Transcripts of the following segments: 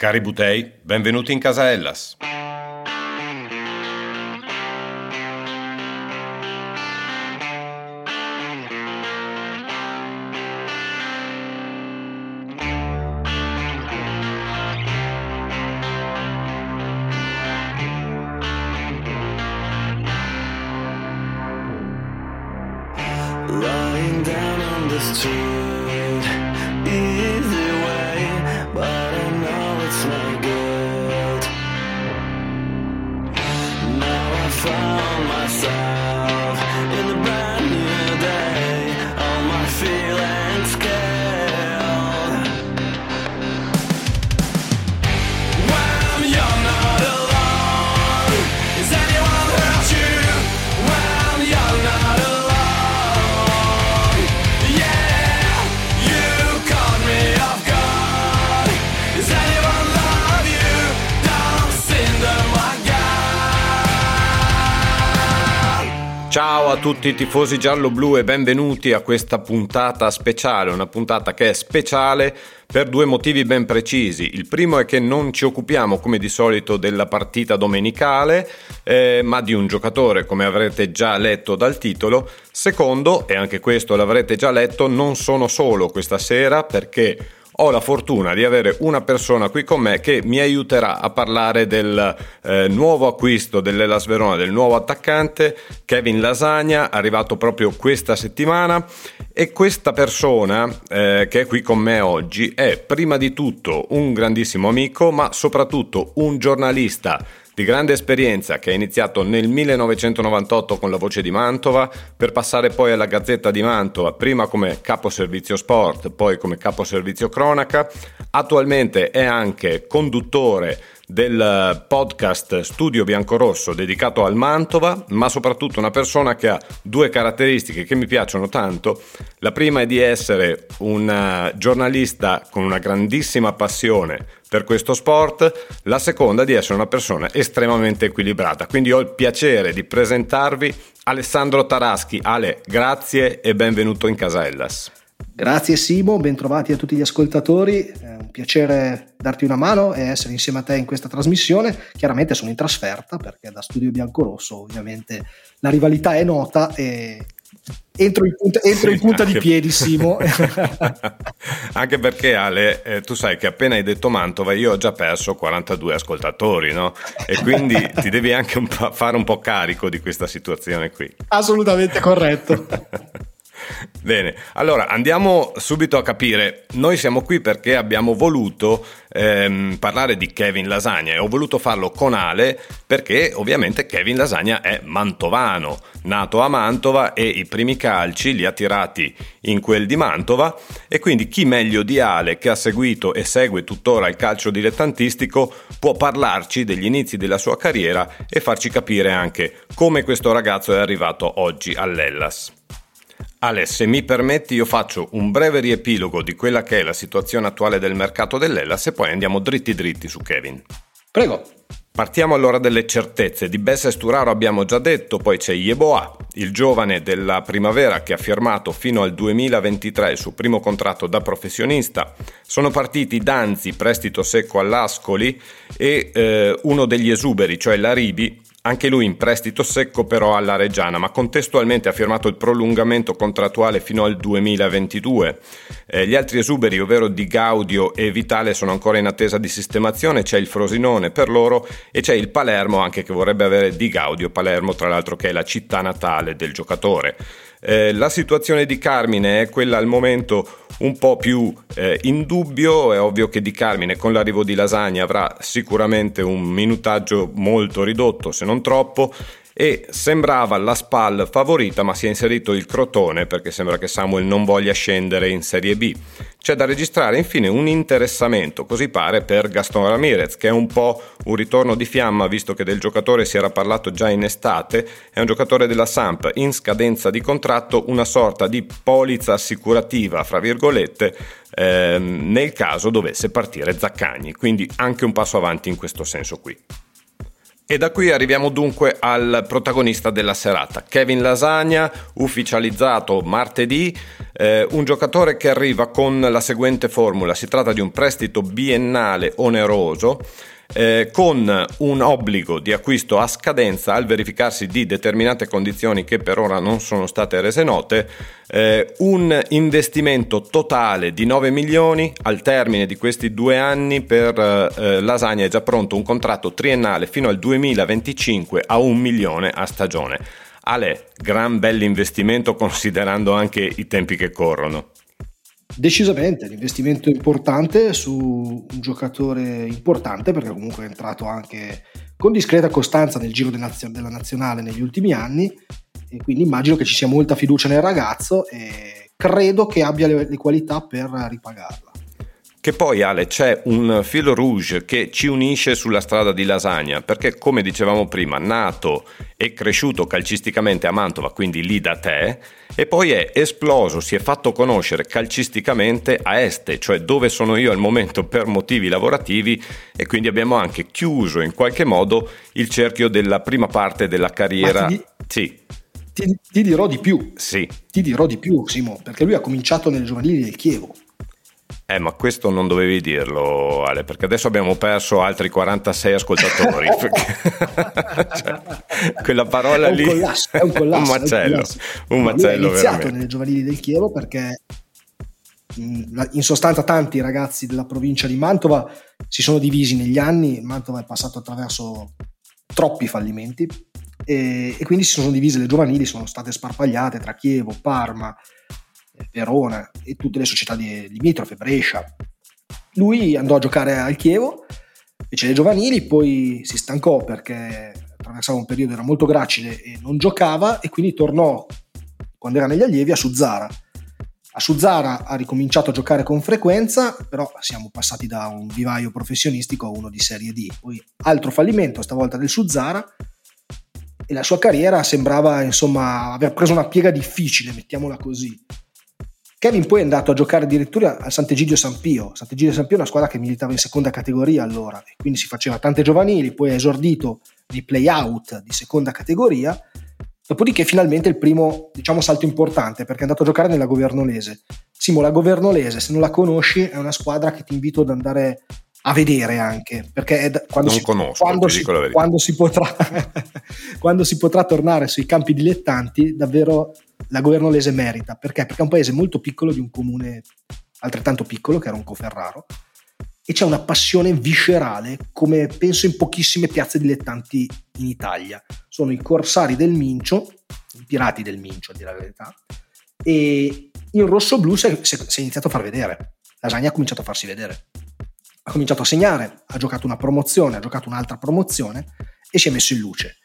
Cari Butei, benvenuti in casa Ellas. Tutti i tifosi giallo-blu e benvenuti a questa puntata speciale, una puntata che è speciale per due motivi ben precisi. Il primo è che non ci occupiamo come di solito della partita domenicale, eh, ma di un giocatore, come avrete già letto dal titolo. Secondo, e anche questo l'avrete già letto, non sono solo questa sera perché ho la fortuna di avere una persona qui con me che mi aiuterà a parlare del eh, nuovo acquisto dell'Elas Verona, del nuovo attaccante Kevin Lasagna, arrivato proprio questa settimana. E questa persona eh, che è qui con me oggi è prima di tutto un grandissimo amico, ma soprattutto un giornalista di grande esperienza che ha iniziato nel 1998 con la voce di Mantova per passare poi alla Gazzetta di Mantova, prima come capo servizio sport, poi come capo servizio cronaca. Attualmente è anche conduttore del podcast Studio Biancorosso dedicato al Mantova, ma soprattutto una persona che ha due caratteristiche che mi piacciono tanto. La prima è di essere un eh, giornalista con una grandissima passione per questo sport, la seconda di essere una persona estremamente equilibrata. Quindi ho il piacere di presentarvi Alessandro Taraschi. Ale, grazie e benvenuto in casa Ellas. Grazie Simo, bentrovati a tutti gli ascoltatori, è un piacere darti una mano e essere insieme a te in questa trasmissione. Chiaramente sono in trasferta perché da Studio Biancorosso ovviamente la rivalità è nota e entro in punta, entro Sì, in punta di anche- piedi Simo. Anche perché Ale, eh, tu sai che appena hai detto Mantova io ho già perso 42 ascoltatori, no? E quindi ti devi anche un fare un po' carico di questa situazione qui. Assolutamente corretto. Bene, allora andiamo subito a capire. Noi siamo qui perché abbiamo voluto ehm, parlare di Kevin Lasagna e ho voluto farlo con Ale perché ovviamente Kevin Lasagna è mantovano, nato a Mantova e i primi calci li ha tirati in quel di Mantova e quindi chi meglio di Ale che ha seguito e segue tuttora il calcio dilettantistico può parlarci degli inizi della sua carriera e farci capire anche come questo ragazzo è arrivato oggi all'Ellas. Ale, se mi permetti io faccio un breve riepilogo di quella che è la situazione attuale del mercato dell'Ellas e poi andiamo dritti dritti su Kevin. Prego. Partiamo allora dalle certezze. Di Bessa Sturaro abbiamo già detto, poi c'è Yeboah, il giovane della primavera che ha firmato fino al 2023 il suo primo contratto da professionista. Sono partiti Danzi, prestito secco all'Ascoli e eh, uno degli esuberi, cioè l'Aribi, anche lui in prestito secco però alla Reggiana, ma contestualmente ha firmato il prolungamento contrattuale fino al 2022. Eh, gli altri esuberi, ovvero Di Gaudio e Vitale, sono ancora in attesa di sistemazione, c'è il Frosinone per loro e c'è il Palermo anche che vorrebbe avere Di Gaudio, Palermo tra l'altro che è la città natale del giocatore. Eh, la situazione di Carmine è quella al momento un po' più eh, in dubbio, è ovvio che di Carmine con l'arrivo di Lasagna avrà sicuramente un minutaggio molto ridotto, se non troppo, e sembrava la SPAL favorita, ma si è inserito il Crotone perché sembra che Samuel non voglia scendere in Serie B. C'è da registrare infine un interessamento, così pare, per Gaston Ramirez, che è un po' un ritorno di fiamma, visto che del giocatore si era parlato già in estate, è un giocatore della Samp in scadenza di contratto, una sorta di polizza assicurativa, fra virgolette, ehm, nel caso dovesse partire Zaccagni, quindi anche un passo avanti in questo senso qui. E da qui arriviamo dunque al protagonista della serata, Kevin Lasagna, ufficializzato martedì, eh, un giocatore che arriva con la seguente formula, si tratta di un prestito biennale oneroso eh, con un obbligo di acquisto a scadenza al verificarsi di determinate condizioni che per ora non sono state rese note, eh, un investimento totale di 9 milioni al termine di questi due anni per eh, Lasagna è già pronto un contratto triennale fino al 2025 a un milione a stagione. Ale, gran bell'investimento considerando anche i tempi che corrono. Decisamente, l'investimento importante su un giocatore importante perché comunque è entrato anche con discreta costanza nel giro della nazionale negli ultimi anni e quindi immagino che ci sia molta fiducia nel ragazzo e credo che abbia le, le qualità per ripagarla. Che poi Ale c'è un filo rouge che ci unisce sulla strada di Lasagna, perché come dicevamo prima, nato e cresciuto calcisticamente a Mantova, quindi lì da te, e poi è esploso, si è fatto conoscere calcisticamente a Este, cioè dove sono io al momento per motivi lavorativi e quindi abbiamo anche chiuso in qualche modo il cerchio della prima parte della carriera. ti, sì. Ti, ti dirò di più. Sì. Ti dirò di più, Simo, perché lui ha cominciato nelle giovanili del Chievo. Eh, ma questo non dovevi dirlo, Ale, perché adesso abbiamo perso altri 46 ascoltatori. cioè, quella parola è lì collasso, è un, collasso, un macello, un, un Ma macello ha iniziato veramente. nelle giovanili del Chievo perché mh, in sostanza tanti ragazzi della provincia di Mantova si sono divisi negli anni, Mantova è passato attraverso troppi fallimenti e, e quindi si sono divise le giovanili, sono state sparpagliate tra Chievo, Parma, Verona e tutte le società di, limitrofe, Brescia. Lui andò a giocare al Chievo, fece le giovanili, poi si stancò perché attraversava un periodo era molto gracile e non giocava e quindi tornò quando era negli allievi a Suzzara. A Suzzara ha ricominciato a giocare con frequenza, però siamo passati da un vivaio professionistico a uno di Serie D. Poi altro fallimento, stavolta del Suzzara, e la sua carriera sembrava insomma aver preso una piega difficile, mettiamola così. Kevin poi è andato a giocare addirittura al Sant'Egidio San Pio. Sant'Egidio San Pio è una squadra che militava in seconda categoria allora, e quindi si faceva tante giovanili, poi ha esordito nei play-out di seconda categoria. Dopodiché finalmente il primo, diciamo, salto importante perché è andato a giocare nella Governolese. Simo, la Governolese, se non la conosci, è una squadra che ti invito ad andare a vedere anche perché da- quando, si, conosco, quando, si, quando si potrà quando si potrà tornare sui campi dilettanti davvero la Governolese merita perché? perché è un paese molto piccolo di un comune altrettanto piccolo che era un Coferraro e c'è una passione viscerale come penso in pochissime piazze dilettanti in Italia sono i corsari del Mincio i pirati del Mincio a dire la verità e il rosso-blu si è, si è iniziato a far vedere Lasagna ha cominciato a farsi vedere ha cominciato a segnare, ha giocato una promozione, ha giocato un'altra promozione e si è messo in luce.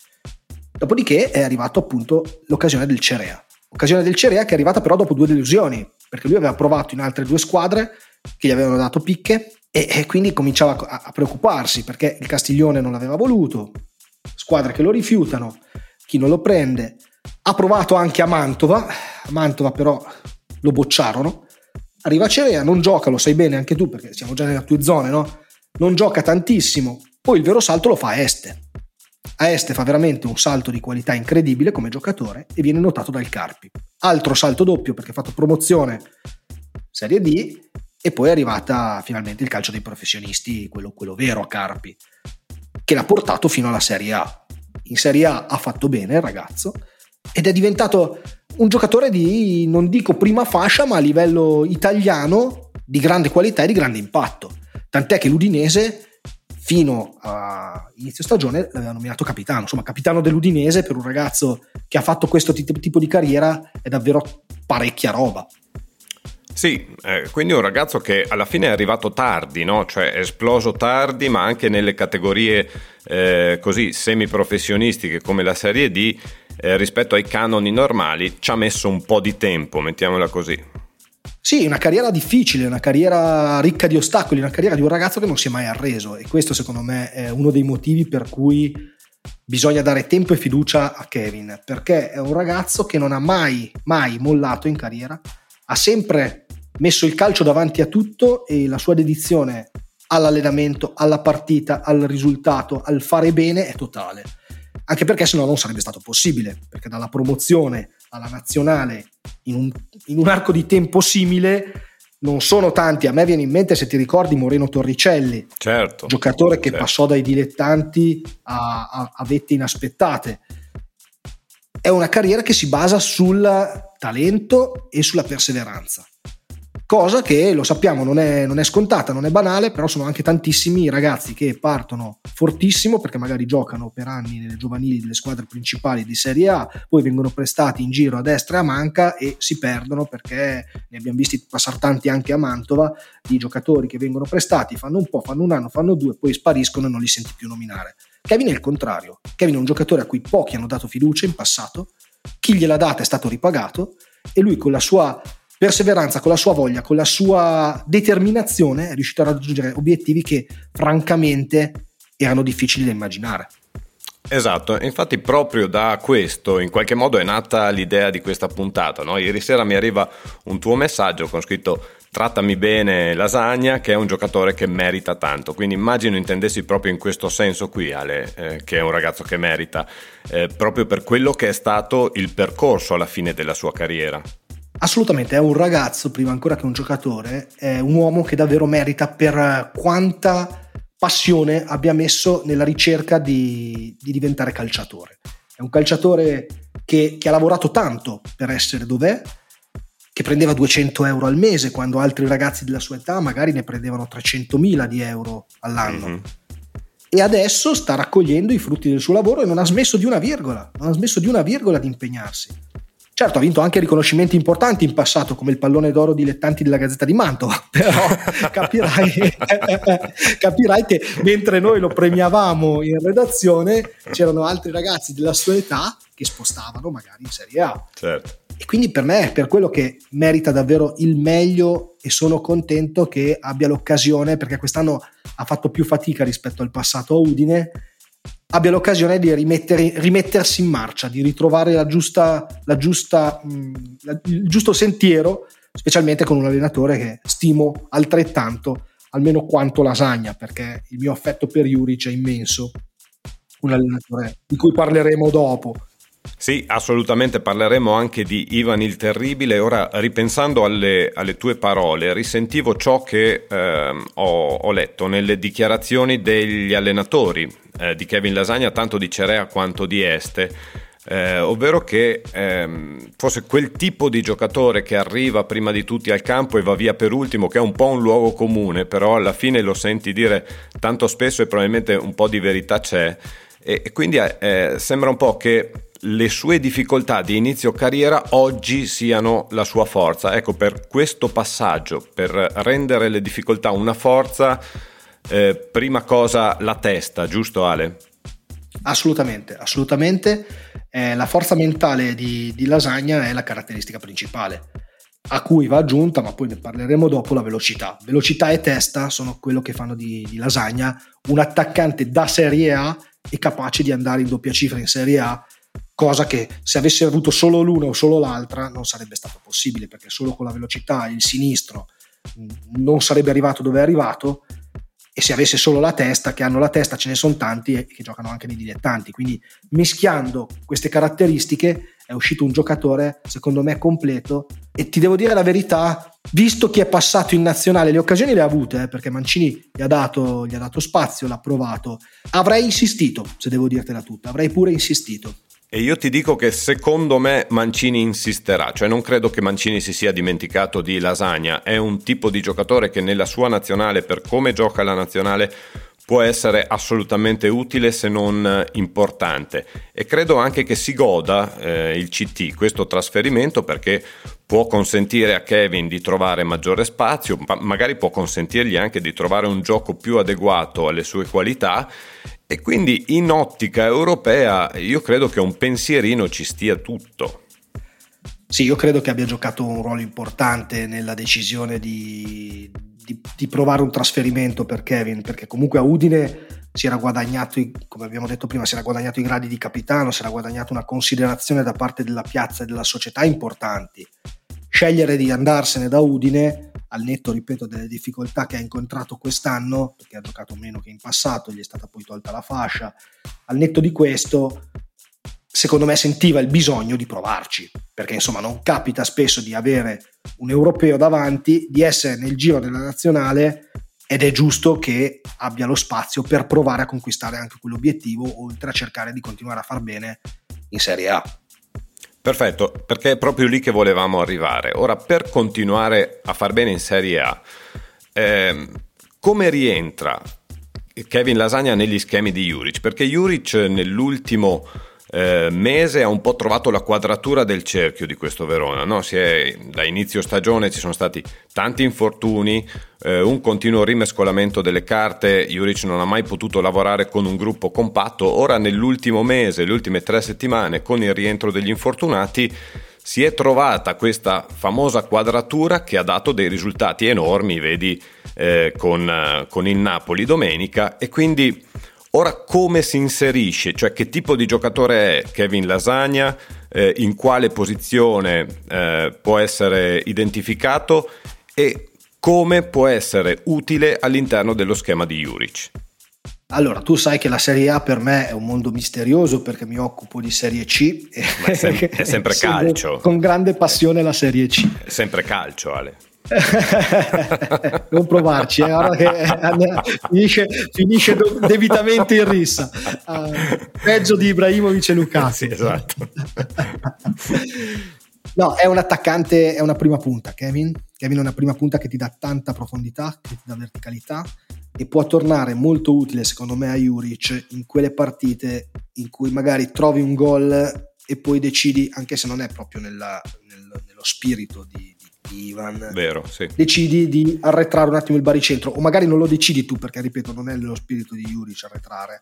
Dopodiché è arrivato appunto l'occasione del Cerea. Occasione del Cerea che è arrivata però dopo due delusioni, perché lui aveva provato in altre due squadre che gli avevano dato picche e, e quindi cominciava a, a preoccuparsi perché il Castiglione non l'aveva voluto, squadre che lo rifiutano, chi non lo prende. Ha provato anche a Mantova, a Mantova però lo bocciarono arriva Cerea, non gioca, lo sai bene anche tu perché siamo già nelle tue zone, no? Non gioca tantissimo, poi il vero salto lo fa a Este. A Este fa veramente un salto di qualità incredibile come giocatore e viene notato dal Carpi. Altro salto doppio perché ha fatto promozione Serie D e poi è arrivata finalmente il calcio dei professionisti, quello, quello vero a Carpi, che l'ha portato fino alla Serie A. In Serie A ha fatto bene il ragazzo ed è diventato un giocatore di, non dico prima fascia, ma a livello italiano di grande qualità e di grande impatto. Tant'è che l'Udinese, fino a inizio stagione, l'aveva nominato capitano. Insomma, capitano dell'Udinese per un ragazzo che ha fatto questo tipo di carriera è davvero parecchia roba. Sì, eh, quindi un ragazzo che alla fine è arrivato tardi, no? cioè è esploso tardi, ma anche nelle categorie eh, così semiprofessionistiche come la Serie D, eh, rispetto ai canoni normali, ci ha messo un po' di tempo, mettiamola così. Sì, una carriera difficile, una carriera ricca di ostacoli, una carriera di un ragazzo che non si è mai arreso e questo secondo me è uno dei motivi per cui bisogna dare tempo e fiducia a Kevin, perché è un ragazzo che non ha mai, mai mollato in carriera, ha sempre messo il calcio davanti a tutto e la sua dedizione all'allenamento, alla partita, al risultato, al fare bene è totale. Anche perché sennò non sarebbe stato possibile, perché dalla promozione alla nazionale in un, in un arco di tempo simile non sono tanti. A me viene in mente, se ti ricordi, Moreno Torricelli, Certo. giocatore che Certo. passò dai dilettanti a, a- a vette inaspettate. È una carriera che si basa sul talento e sulla perseveranza. Cosa che lo sappiamo non è, non è scontata, non è banale, però sono anche tantissimi ragazzi che partono fortissimo perché magari giocano per anni nelle giovanili delle squadre principali di Serie A, poi vengono prestati in giro a destra e a manca e si perdono perché ne abbiamo visti passare tanti anche a Mantova di giocatori che vengono prestati, fanno un po', fanno un anno, fanno due, poi spariscono e non li senti più nominare. Kevin è il contrario. Kevin è un giocatore a cui pochi hanno dato fiducia in passato, chi gliel'ha data è stato ripagato e lui con la sua perseveranza, con la sua voglia, con la sua determinazione è riuscito a raggiungere obiettivi che francamente erano difficili da immaginare. Esatto, infatti proprio da questo in qualche modo è nata l'idea di questa puntata. no? Ieri sera mi arriva un tuo messaggio con scritto trattami bene Lasagna che è un giocatore che merita tanto, quindi immagino intendessi proprio in questo senso qui Ale, eh, che è un ragazzo che merita, eh, proprio per quello che è stato il percorso alla fine della sua carriera. Assolutamente, è un ragazzo, prima ancora che un giocatore, è un uomo che davvero merita per quanta passione abbia messo nella ricerca di, di diventare calciatore. È un calciatore che, che ha lavorato tanto per essere dov'è, che prendeva 200 euro al mese quando altri ragazzi della sua età magari ne prendevano 300.000 di euro all'anno. Mhm. E adesso sta raccogliendo i frutti del suo lavoro e non ha smesso di una virgola, non ha smesso di una virgola di impegnarsi. Certo, ha vinto anche riconoscimenti importanti in passato, come il pallone d'oro dilettanti della Gazzetta di Mantova, però capirai, capirai che mentre noi lo premiavamo in redazione, c'erano altri ragazzi della sua età che spostavano magari in Serie A. Certo. E quindi per me è per quello che merita davvero il meglio e sono contento che abbia l'occasione, perché quest'anno ha fatto più fatica rispetto al passato a Udine, abbia l'occasione di rimettersi in marcia, di ritrovare la giusta, la giusta, mh, la- il giusto sentiero, specialmente con un allenatore che stimo altrettanto, almeno quanto Lasagna, perché il mio affetto per Juric è immenso. Un allenatore di cui parleremo dopo. Sì, assolutamente parleremo anche di Ivan il Terribile. Ora, ripensando alle, alle tue parole, risentivo ciò che ehm, ho, ho letto nelle dichiarazioni degli allenatori eh, di Kevin Lasagna, tanto di Cerea quanto di Este. eh, ovvero che ehm, fosse quel tipo di giocatore che arriva prima di tutti al campo e va via per ultimo, che è un po' un luogo comune, però alla fine lo senti dire tanto spesso e probabilmente un po' di verità c'è. E, e quindi eh, sembra un po' che le sue difficoltà di inizio carriera oggi siano la sua forza. Ecco, per questo passaggio, per rendere le difficoltà una forza, eh, prima cosa la testa, giusto Ale? Assolutamente, assolutamente. Eh, la forza mentale di, di Lasagna è la caratteristica principale, a cui va aggiunta, ma poi ne parleremo dopo, la velocità. Velocità e testa sono quello che fanno di, di Lasagna un attaccante da Serie A e capace di andare in doppia cifra in Serie A, cosa che se avesse avuto solo l'una o solo l'altra non sarebbe stato possibile, perché solo con la velocità il sinistro mh, non sarebbe arrivato dove è arrivato e se avesse solo la testa, che hanno la testa ce ne sono tanti e che giocano anche nei dilettanti. Quindi mischiando queste caratteristiche è uscito un giocatore secondo me completo e ti devo dire la verità, visto chi è passato in nazionale, le occasioni le ha avute eh, perché Mancini gli ha, dato, gli ha dato spazio, l'ha provato. Avrei insistito, se devo dirtela tutta, avrei pure insistito. E io ti dico che secondo me Mancini insisterà, cioè non credo che Mancini si sia dimenticato di Lasagna, è un tipo di giocatore che nella sua nazionale, per come gioca la nazionale, può essere assolutamente utile se non eh, importante. E credo anche che si goda eh, il CT questo trasferimento perché può consentire a Kevin di trovare maggiore spazio, ma magari può consentirgli anche di trovare un gioco più adeguato alle sue qualità e quindi in ottica europea io credo che un pensierino ci stia tutto. Sì, io credo che abbia giocato un ruolo importante nella decisione di, di, di provare un trasferimento per Kevin, perché comunque a Udine si era guadagnato, come abbiamo detto prima, si era guadagnato i gradi di capitano, si era guadagnato una considerazione da parte della piazza e della società importanti. Scegliere di andarsene da Udine al netto, ripeto, delle difficoltà che ha incontrato quest'anno, perché ha giocato meno che in passato, gli è stata poi tolta la fascia, al netto di questo, secondo me sentiva il bisogno di provarci, perché insomma non capita spesso di avere un europeo davanti, di essere nel giro della nazionale ed è giusto che abbia lo spazio per provare a conquistare anche quell'obiettivo, oltre a cercare di continuare a far bene in Serie A. Perfetto, perché è proprio lì che volevamo arrivare. Ora, per continuare a far bene in Serie A, ehm, come rientra Kevin Lasagna negli schemi di Juric? Perché Juric nell'ultimo eh, mese ha un po' trovato la quadratura del cerchio di questo Verona. No? È, da inizio stagione ci sono stati tanti infortuni, eh, un continuo rimescolamento delle carte. Juric non ha mai potuto lavorare con un gruppo compatto. Ora, nell'ultimo mese, le ultime tre settimane, con il rientro degli infortunati, si è trovata questa famosa quadratura che ha dato dei risultati enormi, vedi, eh, con, con il Napoli domenica, e quindi Ora come si inserisce? Cioè che tipo di giocatore è Kevin Lasagna? Eh, in quale posizione eh, può essere identificato? E come può essere utile all'interno dello schema di Juric? Allora, tu sai che la Serie A per me è un mondo misterioso perché mi occupo di Serie C. È, sem- è sempre calcio. Con grande passione la Serie C. È sempre calcio, Ale. non provarci, eh, guarda che eh, finisce, finisce debitamente in rissa. Uh, peggio di Ibrahimovic e Lukaku. Sì, esatto. no, è un attaccante, è una prima punta, Kevin. Kevin è una prima punta che ti dà tanta profondità, che ti dà verticalità e può tornare molto utile secondo me a Juric in quelle partite in cui magari trovi un gol e poi decidi, anche se non è proprio nella, nel, nello spirito di Ivan, Vero, sì. decidi di arretrare un attimo il baricentro, o magari non lo decidi tu, perché ripeto, non è nello spirito di Juric arretrare,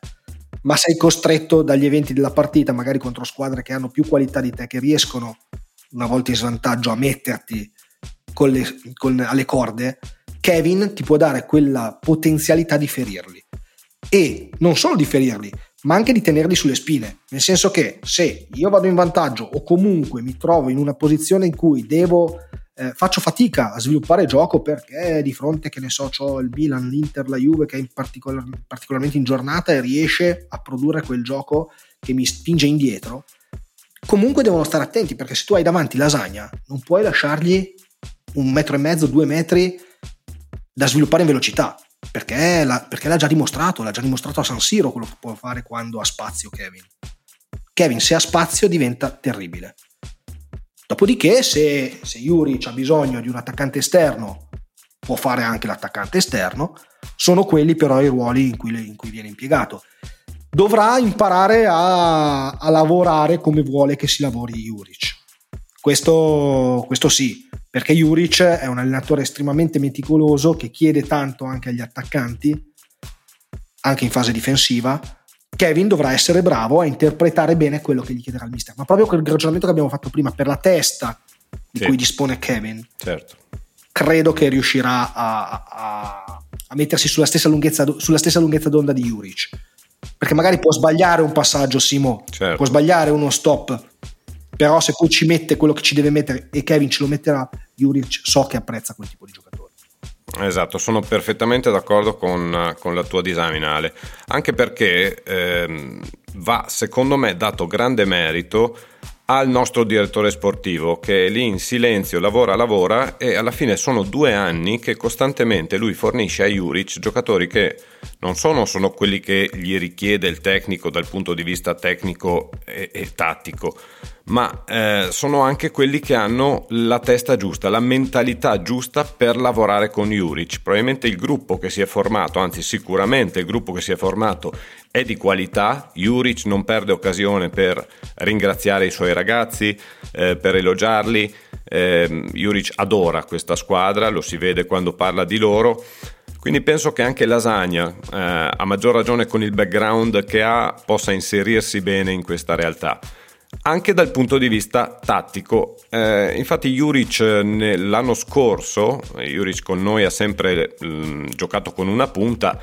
ma sei costretto dagli eventi della partita, magari contro squadre che hanno più qualità di te, che riescono una volta in svantaggio a metterti con le, con, alle corde, Kevin ti può dare quella potenzialità di ferirli. E non solo di ferirli, ma anche di tenerli sulle spine. Nel senso che se io vado in vantaggio o comunque mi trovo in una posizione in cui devo eh, faccio fatica a sviluppare gioco perché di fronte, che ne so, ho il Milan, l'Inter, la Juve che è in particolar- particolarmente in giornata e riesce a produrre quel gioco che mi spinge indietro. Comunque devono stare attenti perché se tu hai davanti lasagna, non puoi lasciargli un metro e mezzo, due metri da sviluppare in velocità perché, la, perché l'ha già dimostrato, l'ha già dimostrato a San Siro quello che può fare quando ha spazio Kevin. Kevin se ha spazio diventa terribile. Dopodiché, se, se Juric ha bisogno di un attaccante esterno, può fare anche l'attaccante esterno, sono quelli però i ruoli in cui, in cui viene impiegato. Dovrà imparare a, a, lavorare come vuole che si lavori Juric. Questo, questo sì, perché Juric è un allenatore estremamente meticoloso che chiede tanto anche agli attaccanti, anche in fase difensiva, Kevin dovrà essere bravo a interpretare bene quello che gli chiederà il mister. Ma proprio quel ragionamento che abbiamo fatto prima, per la testa di sì. cui dispone Kevin, certo. credo che riuscirà a, a, a mettersi sulla stessa, lunghezza, sulla stessa lunghezza d'onda di Juric. Perché magari può sbagliare un passaggio, Simo, certo. può sbagliare uno stop, però se poi ci mette quello che ci deve mettere e Kevin ce lo metterà, Juric so che apprezza quel tipo di giocatore. Esatto, sono perfettamente d'accordo con, con la tua disamina Ale, anche perché ehm, va secondo me dato grande merito al nostro direttore sportivo che è lì in silenzio, lavora, lavora e alla fine sono due anni che costantemente lui fornisce a Juric giocatori che non sono, sono quelli che gli richiede il tecnico dal punto di vista tecnico e, e tattico, ma eh, sono anche quelli che hanno la testa giusta, la mentalità giusta per lavorare con Juric. Probabilmente il gruppo che si è formato, anzi sicuramente il gruppo che si è formato è di qualità, Juric non perde occasione per ringraziare i suoi ragazzi, eh, per elogiarli, eh, Juric adora questa squadra, lo si vede quando parla di loro. Quindi penso che anche Lasagna, eh, a maggior ragione con il background che ha, possa inserirsi bene in questa realtà anche dal punto di vista tattico. Eh, infatti Juric l'anno scorso, Juric con noi ha sempre mh, giocato con una punta,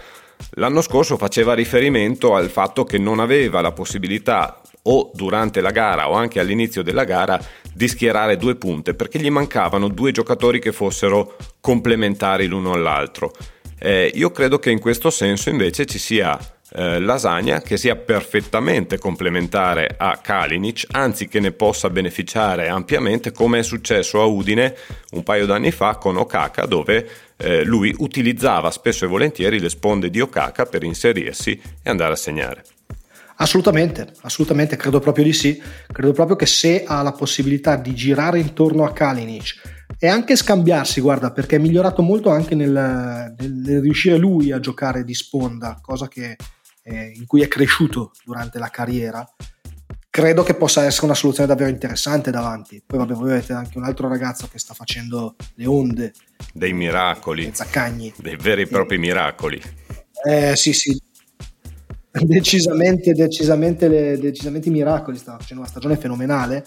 L'anno scorso faceva riferimento al fatto che non aveva la possibilità o durante la gara o anche all'inizio della gara di schierare due punte perché gli mancavano due giocatori che fossero complementari l'uno all'altro. Eh, io credo che in questo senso invece ci sia eh, Lasagna che sia perfettamente complementare a Kalinic, anzi che ne possa beneficiare ampiamente come è successo a Udine un paio d'anni fa con Okaka dove eh, lui utilizzava spesso e volentieri le sponde di Okaka per inserirsi e andare a segnare. Assolutamente, assolutamente, credo proprio di sì. Credo proprio che se ha la possibilità di girare intorno a Kalinic e anche scambiarsi, guarda, perché è migliorato molto anche nel, nel, riuscire lui a giocare di sponda, cosa che, eh, in cui è cresciuto durante la carriera. Credo che possa essere una soluzione davvero interessante davanti. Poi, vabbè, voi avete anche un altro ragazzo che sta facendo le onde. Dei miracoli. Zaccagni. Dei veri e propri miracoli. Eh, sì, sì, decisamente, decisamente, le, decisamente i miracoli, sta facendo una stagione fenomenale.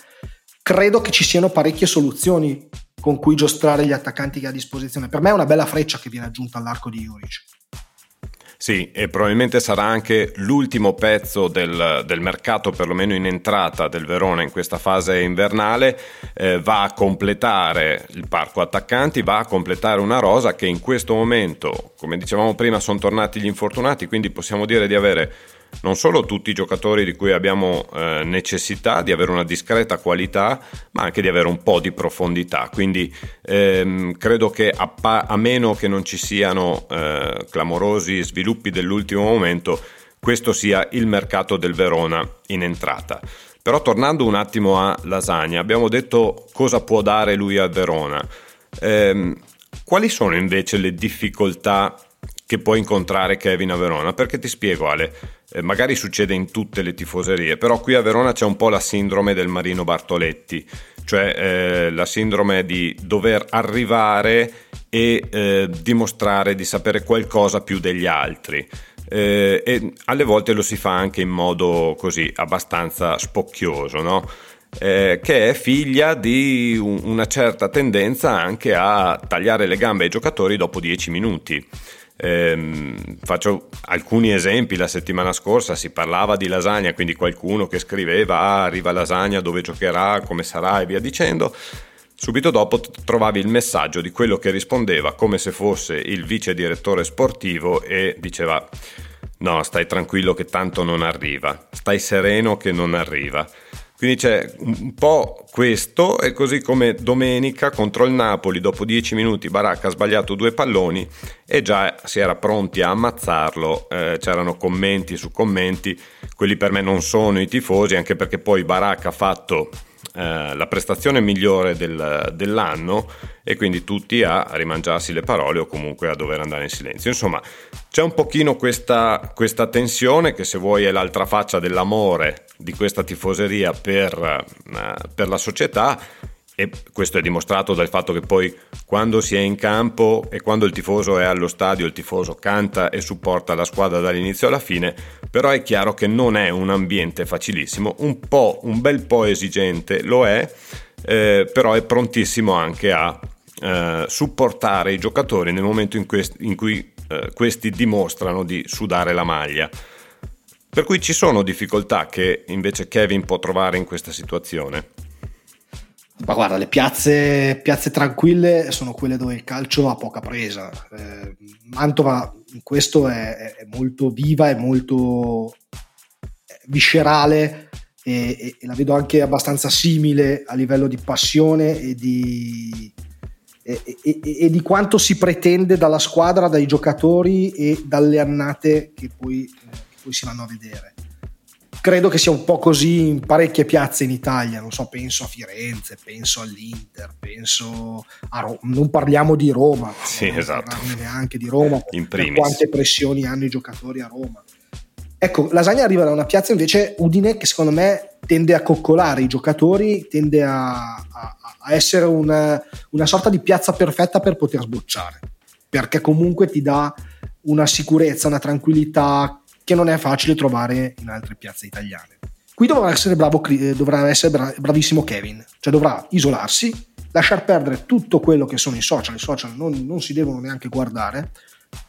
Credo che ci siano parecchie soluzioni con cui giostrare gli attaccanti che ha a disposizione. Per me è una bella freccia che viene aggiunta all'arco di Juric. Sì, e probabilmente sarà anche l'ultimo pezzo del, del, mercato, perlomeno in entrata del Verona in questa fase invernale, eh, va a completare il parco attaccanti, va a completare una rosa che in questo momento, come dicevamo prima, sono tornati gli infortunati, quindi possiamo dire di avere non solo tutti i giocatori di cui abbiamo eh, necessità di avere una discreta qualità, ma anche di avere un po' di profondità. Quindi ehm, credo che a, pa- a, meno che non ci siano eh, clamorosi sviluppi dell'ultimo momento, questo sia il mercato del Verona in entrata. Però tornando un attimo a Lasagna, abbiamo detto cosa può dare lui al Verona. Ehm, quali sono invece le difficoltà che può incontrare Kevin a Verona? Perché ti spiego Ale, eh, magari succede in tutte le tifoserie, però qui a Verona c'è un po' la sindrome del Marino Bartoletti, cioè eh, la sindrome di dover arrivare e eh, dimostrare di sapere qualcosa più degli altri. Eh, e alle volte lo si fa anche in modo così abbastanza spocchioso, no? Eh, che è figlia di un, una certa tendenza anche a tagliare le gambe ai giocatori dopo dieci minuti. Ehm, faccio alcuni esempi, la settimana scorsa si parlava di lasagna, quindi qualcuno che scriveva ah, arriva lasagna, dove giocherà, come sarà e via dicendo. Subito dopo trovavi il messaggio di quello che rispondeva come se fosse il vice direttore sportivo e diceva no, stai tranquillo che tanto non arriva, stai sereno che non arriva. Quindi c'è un po' questo e così come domenica contro il Napoli dopo 10 minuti Baracca ha sbagliato due palloni e già si era pronti a ammazzarlo, eh, c'erano commenti su commenti, quelli per me non sono i tifosi anche perché poi Baracca ha fatto eh, la prestazione migliore del, dell'anno e quindi tutti a rimangiarsi le parole o comunque a dover andare in silenzio. Insomma, c'è un pochino questa, questa tensione che se vuoi è l'altra faccia dell'amore di questa tifoseria per, uh, per la società e questo è dimostrato dal fatto che poi quando si è in campo e quando il tifoso è allo stadio, il tifoso canta e supporta la squadra dall'inizio alla fine, però è chiaro che non è un ambiente facilissimo, un po', un bel po' esigente lo è, eh, però è prontissimo anche a eh, supportare i giocatori nel momento in, quest- in cui eh, questi dimostrano di sudare la maglia. Per cui ci sono difficoltà che invece Kevin può trovare in questa situazione. Ma guarda, le piazze, piazze, tranquille sono quelle dove il calcio ha poca presa. Eh, Mantova in questo è, è, molto viva, è molto viscerale e, e, e, la vedo anche abbastanza simile a livello di passione e di, e di quanto si pretende dalla squadra, dai giocatori e dalle annate che poi, eh, che poi si vanno a vedere credo che sia un po' così in parecchie piazze in Italia, non so, penso a Firenze, penso all'Inter, penso a Roma, non parliamo di Roma, sì, non esatto. neanche di Roma, in per quante pressioni hanno i giocatori a Roma. Ecco, Lasagna arriva da una piazza invece Udine che secondo me tende a coccolare i giocatori, tende a, a, a essere una, una sorta di piazza perfetta per poter sbocciare, perché comunque ti dà una sicurezza, una tranquillità che non è facile trovare in altre piazze italiane. Qui dovrà essere, bravo, eh, dovrà essere bravissimo Kevin, cioè dovrà isolarsi, lasciar perdere tutto quello che sono i social, i social non, non si devono neanche guardare,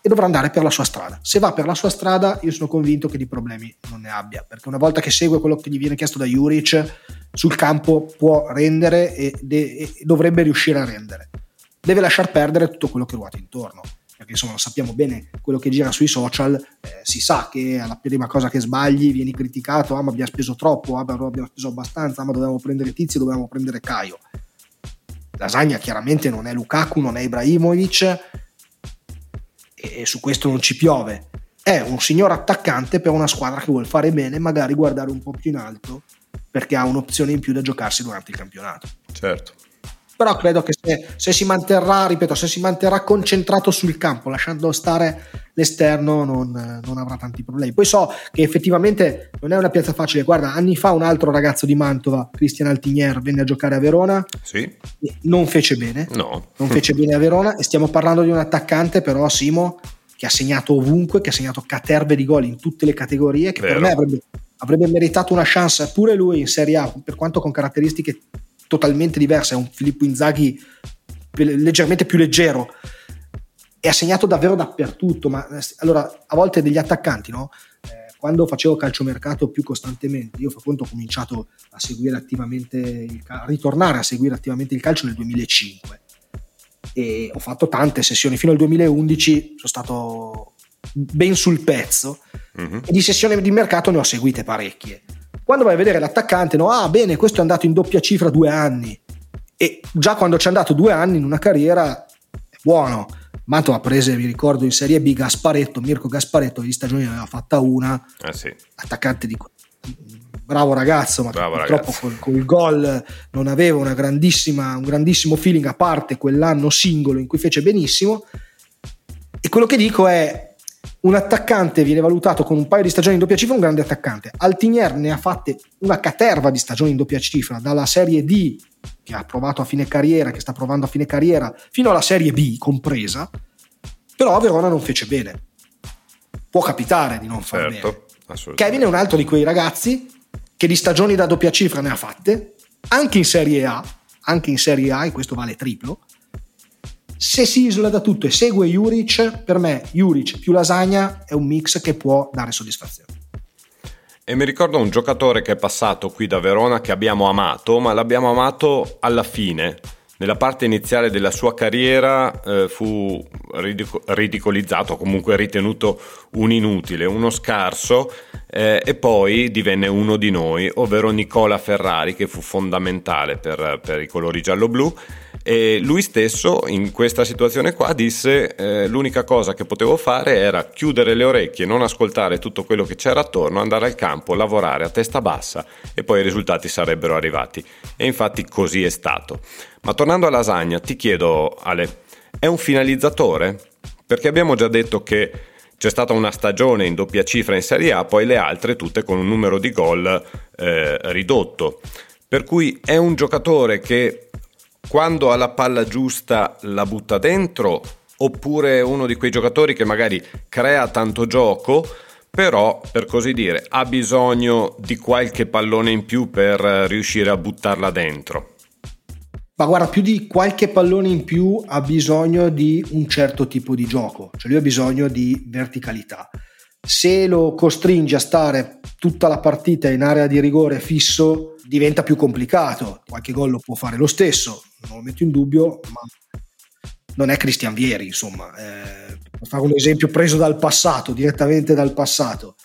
e dovrà andare per la sua strada. Se va per la sua strada, io sono convinto che di problemi non ne abbia, perché una volta che segue quello che gli viene chiesto da Juric, sul campo può rendere e, de- e dovrebbe riuscire a rendere. Deve lasciar perdere tutto quello che ruota intorno, perché insomma sappiamo bene quello che gira sui social, eh, si sa che alla prima cosa che sbagli vieni criticato, ah ma abbiamo speso troppo, ah ma non abbiamo speso abbastanza, ah ma dovevamo prendere Tizio, dovevamo prendere Caio. Lasagna chiaramente non è Lukaku, non è Ibrahimovic e su questo non ci piove. È un signor attaccante per una squadra che vuole fare bene, magari guardare un po' più in alto perché ha un'opzione in più da giocarsi durante il campionato. Certo. Però credo che se, se si manterrà, ripeto, se si manterrà concentrato sul campo, lasciando stare l'esterno, non, non avrà tanti problemi. Poi so che effettivamente non è una piazza facile. Guarda, anni fa un altro ragazzo di Mantova, Cristian Altinier, venne a giocare a Verona, Sì? non fece bene. No. non fece bene a Verona e stiamo parlando di un attaccante però Simo che ha segnato ovunque, che ha segnato caterve di gol in tutte le categorie, che Vero. per me avrebbe, avrebbe meritato una chance pure lui in Serie A, per quanto con caratteristiche totalmente diverse, è un Filippo Inzaghi leggermente più leggero. E ha segnato davvero dappertutto, ma eh, allora a volte degli attaccanti, no? Eh, quando facevo calciomercato più costantemente, io fa conto ho cominciato a seguire attivamente, il ca- a ritornare a seguire attivamente il calcio nel 2005 e ho fatto tante sessioni. Fino al 2011 sono stato ben sul pezzo. Mhm. e di sessioni di mercato ne ho seguite parecchie quando vai a vedere l'attaccante no ah bene questo è andato in doppia cifra due anni e già quando c'è andato due anni in una carriera è buono Mantova prese vi ricordo in Serie B Gasparetto Mirko Gasparetto di stagione ne aveva fatta una Eh sì. attaccante di bravo ragazzo, ma Bravo purtroppo ragazzo. col, col gol non aveva una grandissima, un grandissimo feeling a parte quell'anno singolo in cui fece benissimo. E quello che dico è un attaccante viene valutato con un paio di stagioni in doppia cifra, un grande attaccante. Altinier ne ha fatte una caterva di stagioni in doppia cifra, dalla Serie D che ha provato a fine carriera, che sta provando a fine carriera, fino alla Serie B compresa. Però a Verona non fece bene. Può capitare di non far bene. Certo. Assolutamente. Kevin è un altro di quei ragazzi che di stagioni da doppia cifra ne ha fatte, anche in Serie A, anche in Serie A, e questo vale triplo. Se si isola da tutto e segue Juric, per me Juric più Lasagna è un mix che può dare soddisfazione. E mi ricordo un giocatore che è passato qui da Verona che abbiamo amato, ma l'abbiamo amato alla fine. Nella parte iniziale della sua carriera eh, fu ridico- ridicolizzato, comunque ritenuto un inutile, uno scarso, eh, e poi divenne uno di noi, ovvero Nicola Ferrari, che fu fondamentale per, per i colori giallo-blu. E lui stesso in questa situazione qua disse eh, l'unica cosa che potevo fare era chiudere le orecchie, non ascoltare tutto quello che c'era attorno, andare al campo, lavorare a testa bassa e poi i risultati sarebbero arrivati. E infatti così è stato. Ma tornando a Lasagna, ti chiedo Ale, è un finalizzatore? Perché abbiamo già detto che c'è stata una stagione in doppia cifra in Serie A, poi le altre tutte con un numero di gol eh, ridotto. Per cui è un giocatore che quando ha la palla giusta la butta dentro, oppure uno di quei giocatori che magari crea tanto gioco, però per così dire ha bisogno di qualche pallone in più per riuscire a buttarla dentro. Ma guarda, più di qualche pallone in più ha bisogno di un certo tipo di gioco, cioè lui ha bisogno di verticalità. Se lo costringe a stare tutta la partita in area di rigore fisso, diventa più complicato. Qualche gol lo può fare lo stesso, non lo metto in dubbio, ma non è Cristian Vieri, insomma. Eh, per fare un esempio preso dal passato, direttamente dal passato.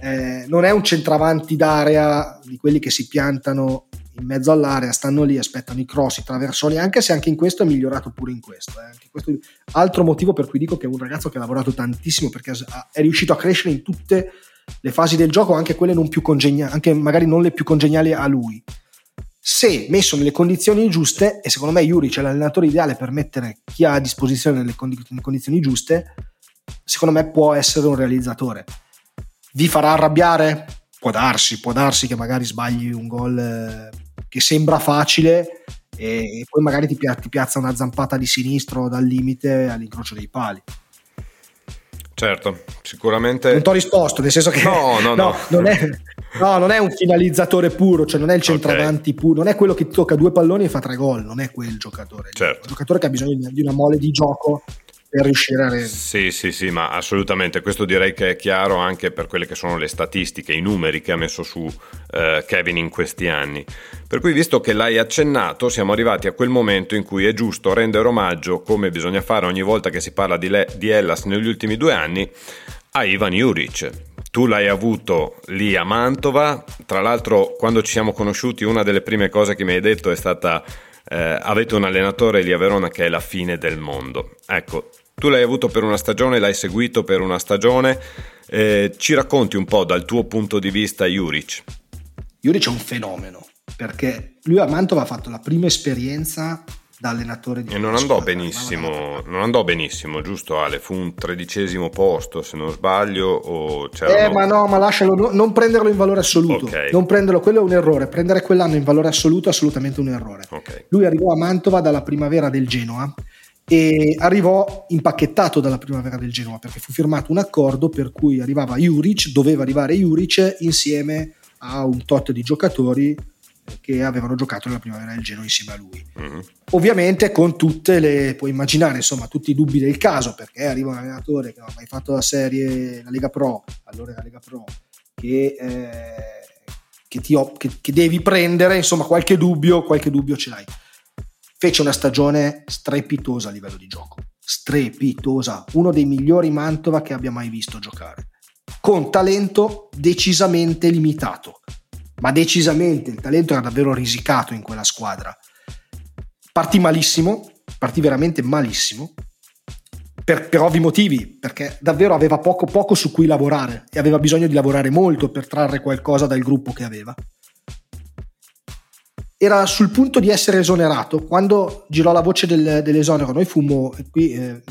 Eh, non è un centravanti d'area di quelli che si piantano in mezzo all'area, stanno lì, aspettano i cross, i traversoni, anche se anche in questo è migliorato pure in questo. eh. Questo altro motivo per cui dico che è un ragazzo che ha lavorato tantissimo perché è riuscito a crescere in tutte le fasi del gioco, anche quelle non più congeniali, anche magari non le più congeniali a lui. Se messo nelle condizioni giuste, e secondo me Juric è l'allenatore ideale per mettere chi ha a disposizione nelle condizioni giuste, secondo me può essere un realizzatore. Vi farà arrabbiare? Può darsi, può darsi che magari sbagli un gol eh, che sembra facile e, poi magari ti, ti piazza una zampata di sinistro dal limite all'incrocio dei pali. Certo, sicuramente... Non ti ho risposto, nel senso che No, no, no. non, è, no, non è un finalizzatore puro, cioè non è il centravanti puro, non è quello che ti tocca due palloni e fa tre gol, non è quel giocatore. Certo. È un giocatore che ha bisogno di una mole di gioco per riuscire a rendere. Sì, sì, sì, ma assolutamente. Questo direi che è chiaro anche per quelle che sono le statistiche, i numeri che ha messo su eh, Kevin in questi anni. Per cui, visto che l'hai accennato, siamo arrivati a quel momento in cui è giusto rendere omaggio, come bisogna fare ogni volta che si parla di, Le- di Hellas negli ultimi due anni, a Ivan Juric. Tu l'hai avuto lì a Mantova, tra l'altro quando ci siamo conosciuti una delle prime cose che mi hai detto è stata eh, avete un allenatore lì a Verona che è la fine del mondo. Ecco, tu l'hai avuto per una stagione, l'hai seguito per una stagione, eh, ci racconti un po' dal tuo punto di vista Juric. Juric è un fenomeno perché lui a Mantova ha fatto la prima esperienza da allenatore di E non andò benissimo, non andò benissimo, giusto Ale? Fu un tredicesimo posto, se non sbaglio, o. Eh, ma no, ma lascialo, no- non prenderlo in valore assoluto. Ok. Non prenderlo, quello è un errore. Prendere quell'anno in valore assoluto è assolutamente un errore. Ok. Lui arrivò a Mantova dalla primavera del Genoa e arrivò impacchettato dalla primavera del Genoa perché fu firmato un accordo per cui arrivava Juric, doveva arrivare Juric insieme a un tot di giocatori che avevano giocato nella primavera del Genoa insieme a lui. Mhm. Ovviamente con tutte le, puoi immaginare, insomma, tutti i dubbi del caso, perché arriva un allenatore che non ha mai fatto la serie, la Lega Pro, allora la Lega Pro, che, eh, che, ti, che- che devi prendere, insomma, qualche dubbio, qualche dubbio ce l'hai. Fece una stagione strepitosa a livello di gioco, strepitosa, uno dei migliori Mantova che abbia mai visto giocare, con talento decisamente limitato, ma decisamente il talento era davvero risicato in quella squadra partì malissimo, partì veramente malissimo, per, per ovvi motivi, perché davvero aveva poco, poco su cui lavorare e aveva bisogno di lavorare molto per trarre qualcosa dal gruppo che aveva. Era sul punto di essere esonerato quando girò la voce del- dell'esonero. Noi fummo, qui eh,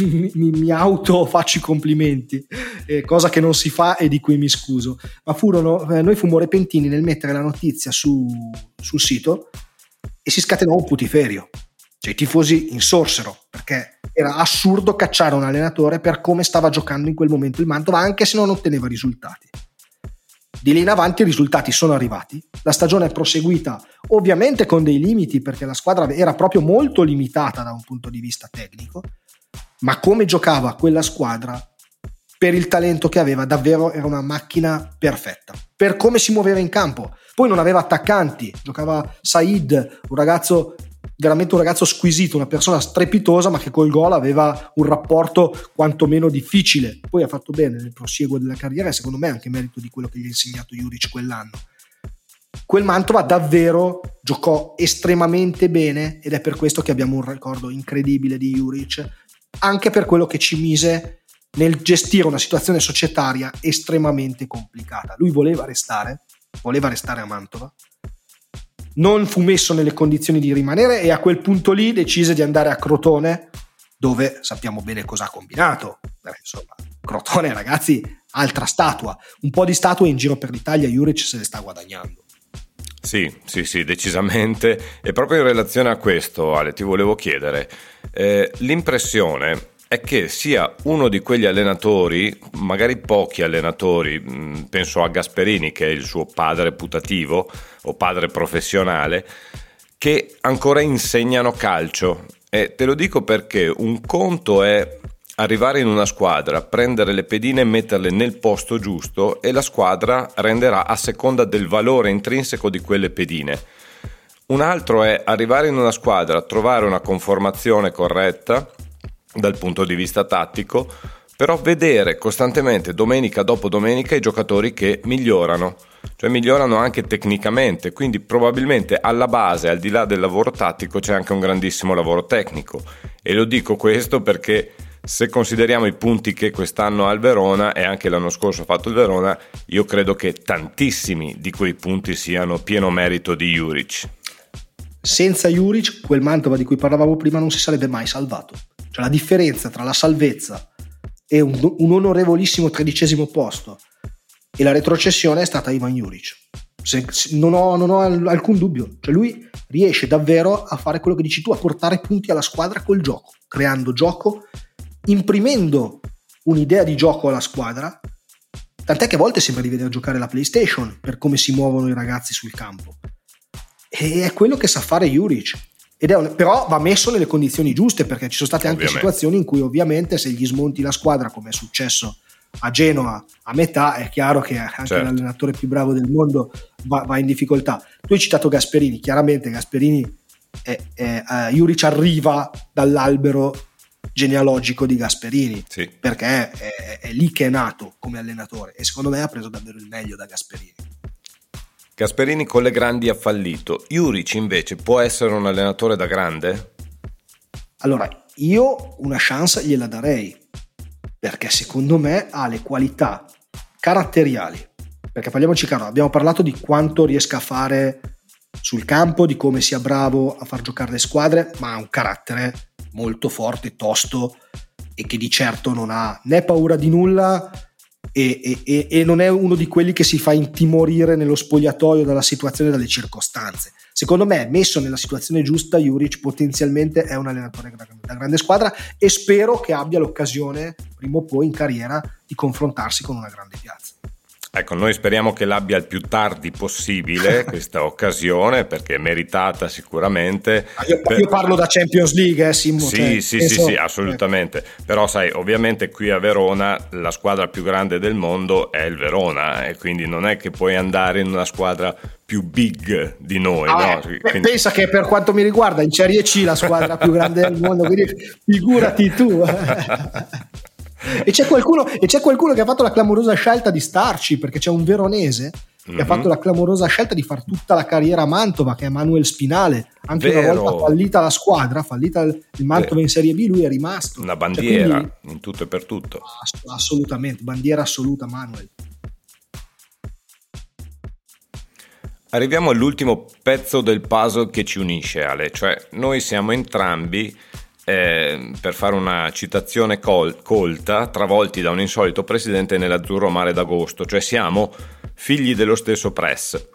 mi, mi auto faccio i complimenti, eh, cosa che non si fa e di cui mi scuso, ma furono, eh, noi fummo repentini nel mettere la notizia su- sul sito e si scatenò un putiferio. Cioè i tifosi insorsero perché era assurdo cacciare un allenatore per come stava giocando in quel momento il Mantova, anche se non otteneva risultati. Di lì in avanti i risultati sono arrivati, la stagione è proseguita ovviamente con dei limiti perché la squadra era proprio molto limitata da un punto di vista tecnico, ma come giocava quella squadra per il talento che aveva, davvero era una macchina perfetta. Per come si muoveva in campo. Poi non aveva attaccanti, giocava Said, un ragazzo veramente un ragazzo squisito, una persona strepitosa, ma che col gol aveva un rapporto quantomeno difficile. Poi ha fatto bene nel prosieguo della carriera e secondo me anche merito di quello che gli ha insegnato Juric quell'anno. Quel Mantova davvero giocò estremamente bene ed è per questo che abbiamo un ricordo incredibile di Juric, anche per quello che ci mise nel gestire una situazione societaria estremamente complicata. Lui voleva restare, voleva restare a Mantova, non fu messo nelle condizioni di rimanere e a quel punto lì decise di andare a Crotone, dove sappiamo bene cosa ha combinato. Beh, insomma, Crotone, ragazzi, altra statua. Un po' di statue in giro per l'Italia, Juric se le sta guadagnando. Sì, sì, sì, decisamente. E proprio in relazione a questo, Ale, ti volevo chiedere, eh, l'impressione è che sia uno di quegli allenatori, magari pochi allenatori, mh, penso a Gasperini che è il suo padre putativo o padre professionale, che ancora insegnano calcio. E te lo dico perché un conto è arrivare in una squadra, prendere le pedine e metterle nel posto giusto e la squadra renderà a seconda del valore intrinseco di quelle pedine. Un altro è arrivare in una squadra, trovare una conformazione corretta dal punto di vista tattico, però vedere costantemente domenica dopo domenica i giocatori che migliorano, cioè migliorano anche tecnicamente, quindi probabilmente alla base, al di là del lavoro tattico, c'è anche un grandissimo lavoro tecnico. E lo dico questo perché se consideriamo i punti che quest'anno ha il Verona e anche l'anno scorso ha fatto il Verona, io credo che tantissimi di quei punti siano pieno merito di Juric. Senza Juric, quel Mantova di cui parlavamo prima non si sarebbe mai salvato. Cioè la differenza tra la salvezza e un, un onorevolissimo tredicesimo posto e la retrocessione è stata Ivan Juric. Se- se- non, ho, non ho al- alcun dubbio. Cioè lui riesce davvero a fare quello che dici tu, a portare punti alla squadra col gioco, creando gioco, imprimendo un'idea di gioco alla squadra. Tant'è che a volte sembra di vedere giocare la PlayStation per come si muovono i ragazzi sul campo. E è quello che sa fare Juric. Ed è un- però va messo nelle condizioni giuste perché ci sono state anche Ovviamente. situazioni in cui ovviamente se gli smonti la squadra come è successo a Genoa a metà è chiaro che anche Certo. l'allenatore più bravo del mondo va, va in difficoltà. Tu hai citato Gasperini, chiaramente Gasperini è, è, eh, Juric arriva dall'albero genealogico di Gasperini Sì. perché è, è lì che è nato come allenatore e secondo me ha preso davvero il meglio da Gasperini. Gasperini con le grandi ha fallito. Juric invece può essere un allenatore da grande? Allora, io una chance gliela darei, perché secondo me ha le qualità caratteriali. Perché parliamoci chiaro, abbiamo parlato di quanto riesca a fare sul campo, di come sia bravo a far giocare le squadre, ma ha un carattere molto forte, tosto e che di certo non ha né paura di nulla e, e- e- non è uno di quelli che si fa intimorire nello spogliatoio dalla situazione e dalle circostanze. Secondo me, messo nella situazione giusta, Juric potenzialmente è un allenatore da grande squadra e spero che abbia l'occasione, prima o poi in carriera, di confrontarsi con una grande piazza. Ecco, noi speriamo che l'abbia il più tardi possibile questa occasione perché è meritata sicuramente. Ah, Io, Per- io parlo da Champions League, eh, Simo. Sì, cioè, sì, sì, penso- sì, assolutamente. Però sai, ovviamente qui a Verona la squadra più grande del mondo è il Verona e quindi non è che puoi andare in una squadra più big di noi, Ah, no? eh, Quindi- Pensa che per quanto mi riguarda in Serie C la squadra più grande del mondo, quindi figurati tu. e, c'è qualcuno, e c'è qualcuno che ha fatto la clamorosa scelta di starci, perché c'è un veronese che ha Mhm. fatto la clamorosa scelta di fare tutta la carriera a Mantova, che è Manuel Spinale. Anche Vero. una volta fallita la squadra, fallita il Mantova Vero. in Serie B, lui è rimasto. una Cioè, bandiera quindi- in tutto e per tutto. ass- assolutamente, bandiera assoluta Manuel. Arriviamo all'ultimo pezzo del puzzle che ci unisce, Ale, cioè noi siamo entrambi, eh, per fare una citazione col- colta, travolti da un insolito presidente nell'azzurro mare d'agosto, cioè siamo figli dello stesso press.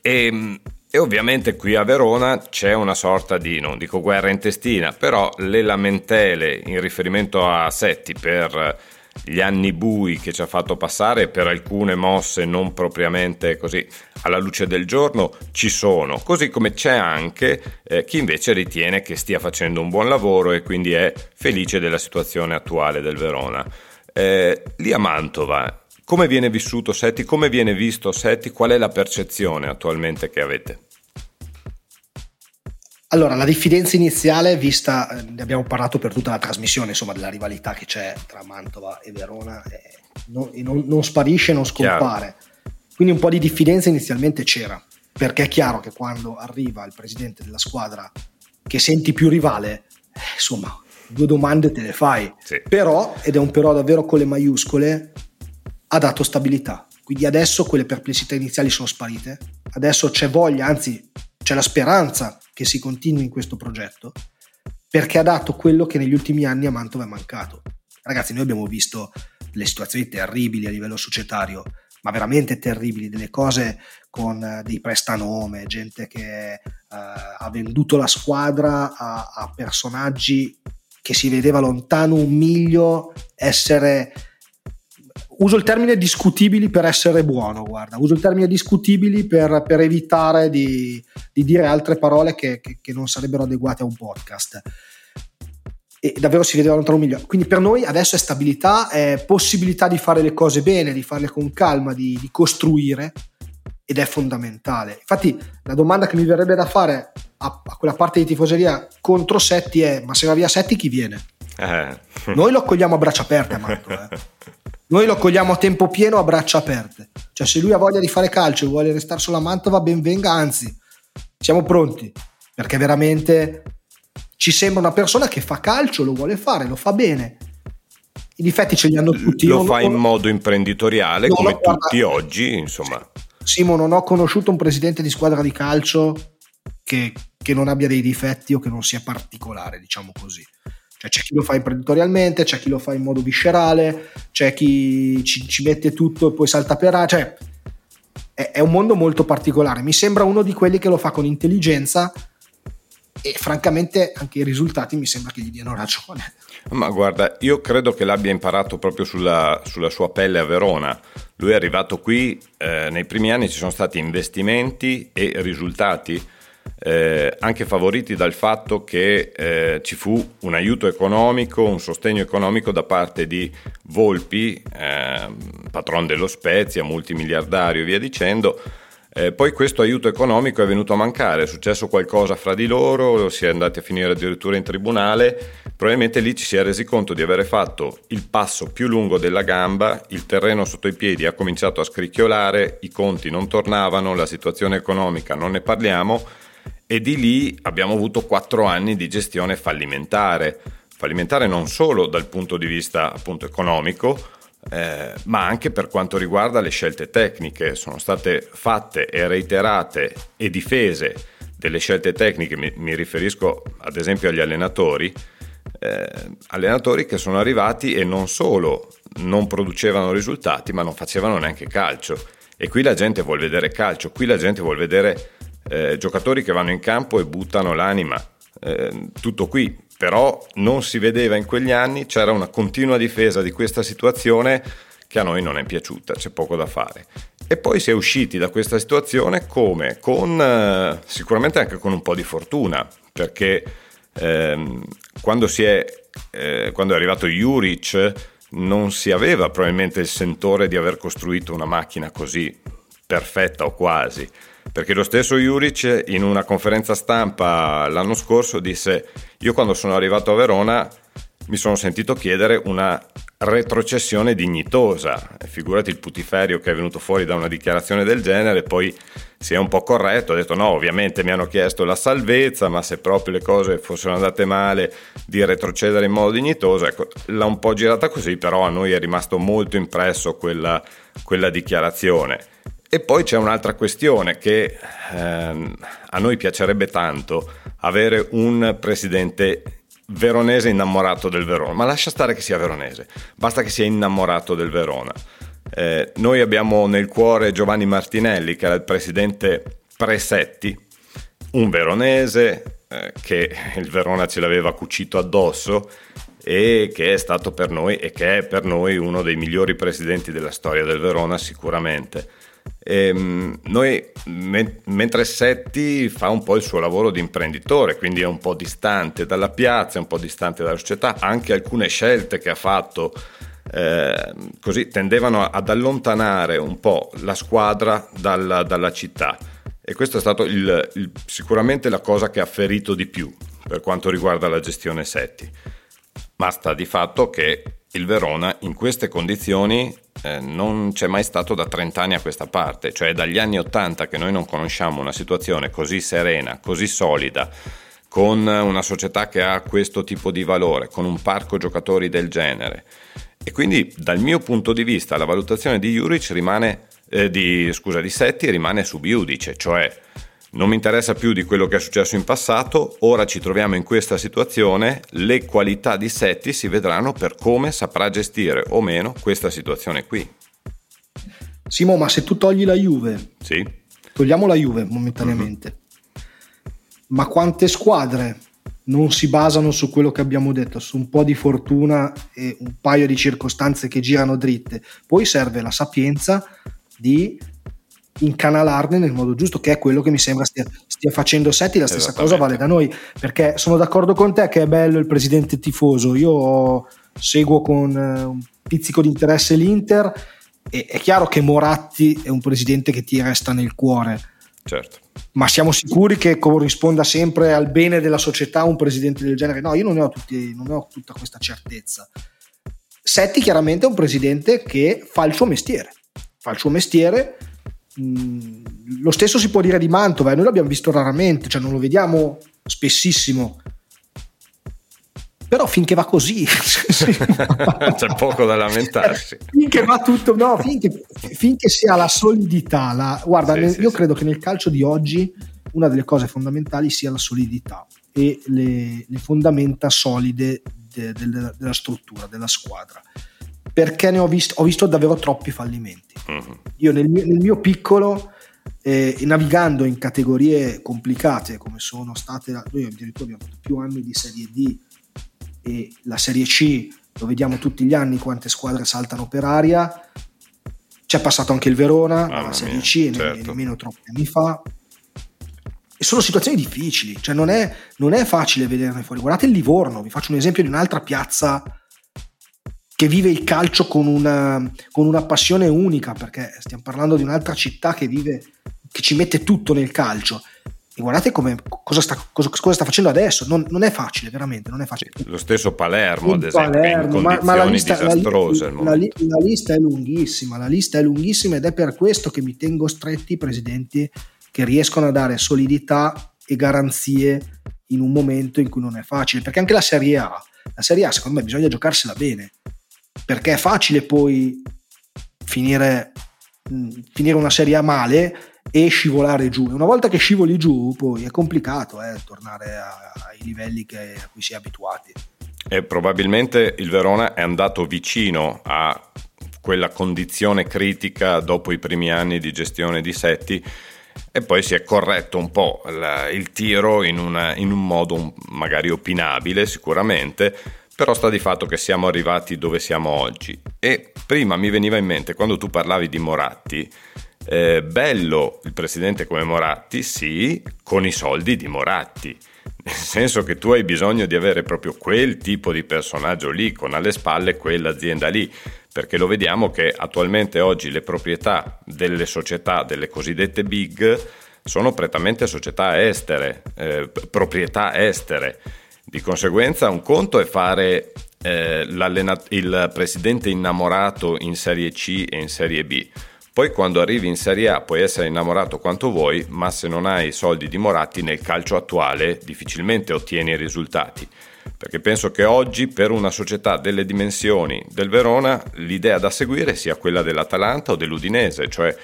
E, e ovviamente qui a Verona c'è una sorta di, non dico guerra intestina, però le lamentele in riferimento a Setti per gli anni bui che ci ha fatto passare per alcune mosse non propriamente così alla luce del giorno ci sono, così come c'è anche eh, chi invece ritiene che stia facendo un buon lavoro e quindi è felice della situazione attuale del Verona. Eh, lì a Mantova, come viene vissuto Setti? Come viene visto Setti? Qual è la percezione attualmente che avete? Allora, la diffidenza iniziale, vista, eh, ne abbiamo parlato per tutta la trasmissione, insomma, della rivalità che c'è tra Mantova e Verona, eh, non, non- non sparisce, non scompare. Quindi un po' di diffidenza inizialmente c'era, perché è chiaro che quando arriva il presidente della squadra che senti più rivale, eh, insomma, due domande te le fai. Sì. Però, ed è un però davvero con le maiuscole, ha dato stabilità. Quindi adesso quelle perplessità iniziali sono sparite, adesso c'è voglia, anzi c'è la speranza che si continui in questo progetto, perché ha dato quello che negli ultimi anni a Mantova è mancato. Ragazzi, noi abbiamo visto delle situazioni terribili a livello societario, ma veramente terribili, delle cose con eh, dei prestanome, gente che eh, ha venduto la squadra a, a personaggi che si vedeva lontano un miglio essere uso il termine discutibili per essere buono, guarda, uso il termine discutibili per, per evitare di, di dire altre parole che, che- che non sarebbero adeguate a un podcast. E davvero si vedeva lontano un miglio. Quindi per noi adesso è stabilità, è possibilità di fare le cose bene, di farle con calma, di, di costruire ed è fondamentale. Infatti la domanda che mi verrebbe da fare a, a quella parte di tifoseria contro Setti è ma se va via Setti chi viene? Eh. Noi lo accogliamo a braccia aperte Mantova. eh. Noi lo accogliamo a tempo pieno a braccia aperte. Cioè, se lui ha voglia di fare calcio e vuole restare sulla Mantova, ben venga, anzi, siamo pronti. Perché veramente ci sembra una persona che fa calcio, lo vuole fare, lo fa bene. I difetti ce li hanno tutti. Lo fa in modo imprenditoriale, come guarda- tutti oggi, insomma. Simo, non ho conosciuto un presidente di squadra di calcio che, che non abbia dei difetti o che non sia particolare, diciamo così. Cioè, c'è chi lo fa imprenditorialmente, c'è chi lo fa in modo viscerale, c'è chi ci, ci mette tutto e poi salta per. Cioè, è, è un mondo molto particolare. Mi sembra uno di quelli che lo fa con intelligenza e francamente anche i risultati mi sembra che gli diano ragione. Ma guarda, io credo che l'abbia imparato proprio sulla, sulla sua pelle a Verona. Lui è arrivato qui, eh, nei primi anni ci sono stati investimenti e risultati. Eh, anche favoriti dal fatto che eh, ci fu un aiuto economico, un sostegno economico da parte di Volpi, eh, patron dello Spezia, multimiliardario e via dicendo. Eh, poi questo aiuto economico è venuto a mancare, è successo qualcosa fra di loro, si è andati a finire addirittura in tribunale, probabilmente lì ci si è resi conto di avere fatto il passo più lungo della gamba, il terreno sotto i piedi ha cominciato a scricchiolare, i conti non tornavano, la situazione economica non ne parliamo e di lì abbiamo avuto quattro anni di gestione fallimentare, fallimentare non solo dal punto di vista appunto economico, eh, ma anche per quanto riguarda le scelte tecniche. Sono state fatte e reiterate e difese delle scelte tecniche, mi, mi riferisco ad esempio agli allenatori, eh, allenatori che sono arrivati e non solo non producevano risultati, ma non facevano neanche calcio. E qui la gente vuole vedere calcio, qui la gente vuole vedere eh, giocatori che vanno in campo e buttano l'anima. Eh, tutto qui, però non si vedeva in quegli anni, c'era una continua difesa di questa situazione che a noi non è piaciuta, c'è poco da fare. E poi si è usciti da questa situazione come? Con eh, sicuramente anche con un po' di fortuna, perché ehm, quando, è, eh, quando è arrivato Juric non si aveva probabilmente il sentore di aver costruito una macchina così perfetta o quasi perché lo stesso Juric in una conferenza stampa l'anno scorso disse io quando sono arrivato a Verona mi sono sentito chiedere una retrocessione dignitosa. Figurati il putiferio che è venuto fuori da una dichiarazione del genere, poi si è un po' corretto, ha detto no, ovviamente mi hanno chiesto la salvezza, ma se proprio le cose fossero andate male di retrocedere in modo dignitoso, ecco, l'ha un po' girata così, però a noi è rimasto molto impresso quella, quella dichiarazione. E poi c'è un'altra questione che ehm, a noi piacerebbe tanto avere un presidente veronese innamorato del Verona, ma lascia stare che sia veronese, basta che sia innamorato del Verona. Eh, noi abbiamo nel cuore Giovanni Martinelli, che era il presidente Presetti, un veronese eh, che il Verona ce l'aveva cucito addosso e che è stato per noi e che è per noi uno dei migliori presidenti della storia del Verona sicuramente. Ehm, noi, me, mentre Setti fa un po' il suo lavoro di imprenditore, quindi è un po' distante dalla piazza, è un po' distante dalla società, anche alcune scelte che ha fatto eh, così tendevano ad allontanare un po' la squadra dalla, dalla città. E questa è stata sicuramente la cosa che ha ferito di più per quanto riguarda la gestione Setti. Ma sta di fatto che il Verona in queste condizioni eh, non c'è mai stato da 30 anni a questa parte, cioè dagli anni 80 che noi non conosciamo una situazione così serena, così solida, con una società che ha questo tipo di valore, con un parco giocatori del genere. E quindi dal mio punto di vista la valutazione di Juric rimane, eh, di, scusa, di Setti rimane subiudice, cioè non mi interessa più di quello che è successo in passato, ora ci troviamo in questa situazione, le qualità di Setti si vedranno per come saprà gestire o meno questa situazione qui. Simo, ma se tu togli la Juve, sì. togliamo la Juve momentaneamente, mm-hmm. ma quante squadre non si basano su quello che abbiamo detto, su un po' di fortuna e un paio di circostanze che girano dritte? Poi serve la sapienza di incanalarne nel modo giusto, che è quello che mi sembra stia, stia facendo Setti. La stessa cosa vale da noi, perché sono d'accordo con te che è bello il presidente tifoso. Io seguo con eh, un pizzico di interesse l'Inter e è chiaro che Moratti è un presidente che ti resta nel cuore. Certo. Ma siamo sicuri che corrisponda sempre al bene della società un presidente del genere? No, io non ne ho, tutti, non ne ho tutta questa certezza. Setti chiaramente è un presidente che fa il suo mestiere, fa il suo mestiere Lo stesso si può dire di Mantova e noi l'abbiamo visto raramente, cioè non lo vediamo spessissimo. Però finché va così c'è poco da lamentarsi. finché va tutto, no, finché, finché si ha la solidità. La, guarda, sì, nel, sì, io sì. credo che nel calcio di oggi una delle cose fondamentali sia la solidità e le, le fondamenta solide de, de, de, della struttura, della squadra perché ne ho visto, ho visto davvero troppi fallimenti. Uh-huh. Io nel mio, nel mio piccolo, eh, navigando in categorie complicate come sono state, noi addirittura abbiamo fatto più anni di Serie D e la Serie C, lo vediamo tutti gli anni quante squadre saltano per aria, c'è passato anche il Verona, ah, la Serie C, certo. nemmeno troppi anni fa. e sono situazioni difficili, cioè non è, non è facile vederne fuori. Guardate il Livorno, vi faccio un esempio di un'altra piazza che vive il calcio con una, con una passione unica, perché stiamo parlando di un'altra città che vive, che ci mette tutto nel calcio. E guardate come, cosa, sta, cosa, cosa sta facendo adesso, non, non è facile, veramente, non è facile. Lo stesso Palermo, ad esempio, Palermo, ma- ma la lista- la la, la lista è lunghissima, la lista è lunghissima ed è per questo che mi tengo stretti i presidenti che riescono a dare solidità e garanzie in un momento in cui non è facile, perché anche la Serie A, la Serie A secondo me bisogna giocarsela bene, perché è facile poi finire, mh, finire una Serie A male e scivolare giù. Una volta che scivoli giù, poi è complicato eh, tornare a- ai livelli che- a cui si è abituati. E probabilmente il Verona è andato vicino a quella condizione critica dopo i primi anni di gestione di Setti e poi si è corretto un po' il tiro in, una- in un modo magari opinabile sicuramente, però sta di fatto che siamo arrivati dove siamo oggi. E prima mi veniva in mente, quando tu parlavi di Moratti, eh, bello il presidente come Moratti, sì, con i soldi di Moratti. Nel senso che tu hai bisogno di avere proprio quel tipo di personaggio lì, con alle spalle quell'azienda lì, perché lo vediamo che attualmente oggi le proprietà delle società, delle cosiddette big, sono prettamente società estere, eh, proprietà estere. Di conseguenza un conto è fare eh, il presidente innamorato in Serie C e in Serie B. Poi quando arrivi in Serie A puoi essere innamorato quanto vuoi, ma se non hai i soldi di Moratti nel calcio attuale difficilmente ottieni i risultati. Perché penso che oggi per una società delle dimensioni del Verona l'idea da seguire sia quella dell'Atalanta o dell'Udinese, cioè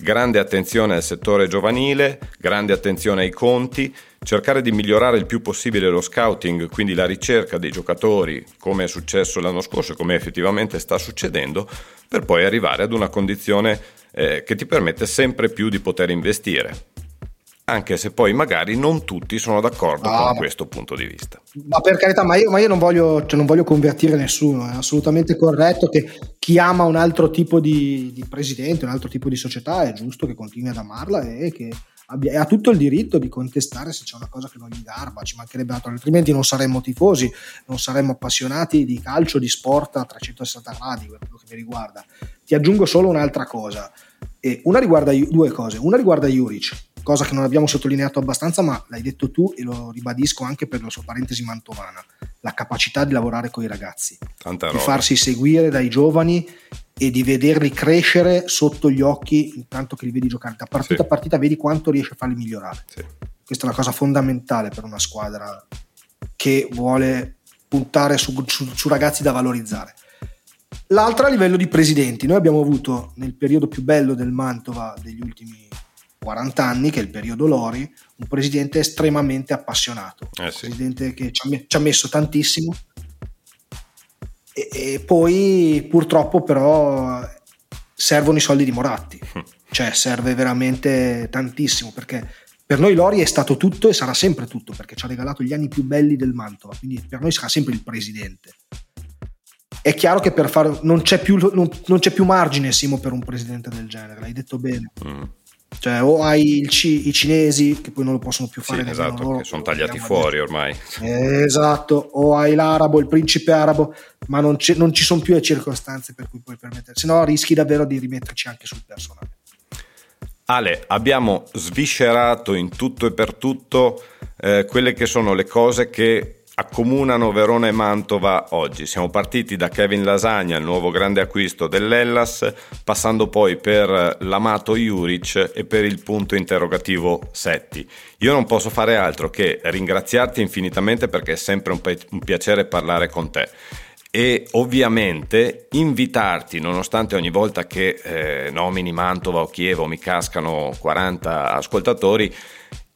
grande attenzione al settore giovanile, grande attenzione ai conti, cercare di migliorare il più possibile lo scouting, quindi la ricerca dei giocatori, come è successo l'anno scorso e come effettivamente sta succedendo, per poi arrivare ad una condizione eh, che ti permette sempre più di poter investire. Anche se poi magari non tutti sono d'accordo Ah, con questo punto di vista. Ma per carità, ma io, ma io non, voglio, cioè non voglio convertire nessuno, è assolutamente corretto che chi ama un altro tipo di, di presidente, un altro tipo di società, è giusto che continui ad amarla e che abbia, ha tutto il diritto di contestare se c'è una cosa che non gli garba, ci mancherebbe altro, altrimenti non saremmo tifosi, non saremmo appassionati di calcio, di sport a 360 gradi, per quello che mi riguarda. Ti aggiungo solo un'altra cosa, e una riguarda due cose, una riguarda Juric, cosa che non abbiamo sottolineato abbastanza, ma l'hai detto tu e lo ribadisco anche per la sua parentesi mantovana, la capacità di lavorare con i ragazzi, Tanta di roba. farsi seguire dai giovani e di vederli crescere sotto gli occhi intanto che li vedi giocare. Da partita Sì. a partita vedi quanto riesce a farli migliorare. Sì. Questa è una cosa fondamentale per una squadra che vuole puntare su, su- su ragazzi da valorizzare. L'altra a livello di presidenti, noi abbiamo avuto nel periodo più bello del Mantova degli ultimi 40 anni, che è il periodo Lori, un presidente estremamente appassionato, Eh un sì. presidente che ci ha, ci ha messo tantissimo e, e poi purtroppo però servono i soldi di Moratti, cioè serve veramente tantissimo perché per noi Lori è stato tutto e sarà sempre tutto perché ci ha regalato gli anni più belli del Mantova, quindi per noi sarà sempre il presidente. È chiaro che per fare non c'è più, non, non c'è più margine Simo per un presidente del genere, l'hai detto bene. Mm. Cioè, o hai il ci- i cinesi che poi non lo possono più Sì, fare nemmeno esatto, loro, che sono tagliati fuori ormai. eh, Esatto, o hai l'arabo, il principe arabo, ma non, ci- non ci sono più le circostanze per cui puoi permettere, se no rischi davvero di rimetterci anche sul personale. Ale, abbiamo sviscerato in tutto e per tutto eh, quelle che sono le cose che accomunano Verona e Mantova oggi. Siamo partiti da Kevin Lasagna, il nuovo grande acquisto dell'Ellas, passando poi per l'amato Juric e per il punto interrogativo Setti. Io non posso fare altro che ringraziarti infinitamente perché è sempre un, pi- un piacere parlare con te e ovviamente invitarti, nonostante ogni volta che eh, nomini Mantova o Chievo mi cascano 40 ascoltatori,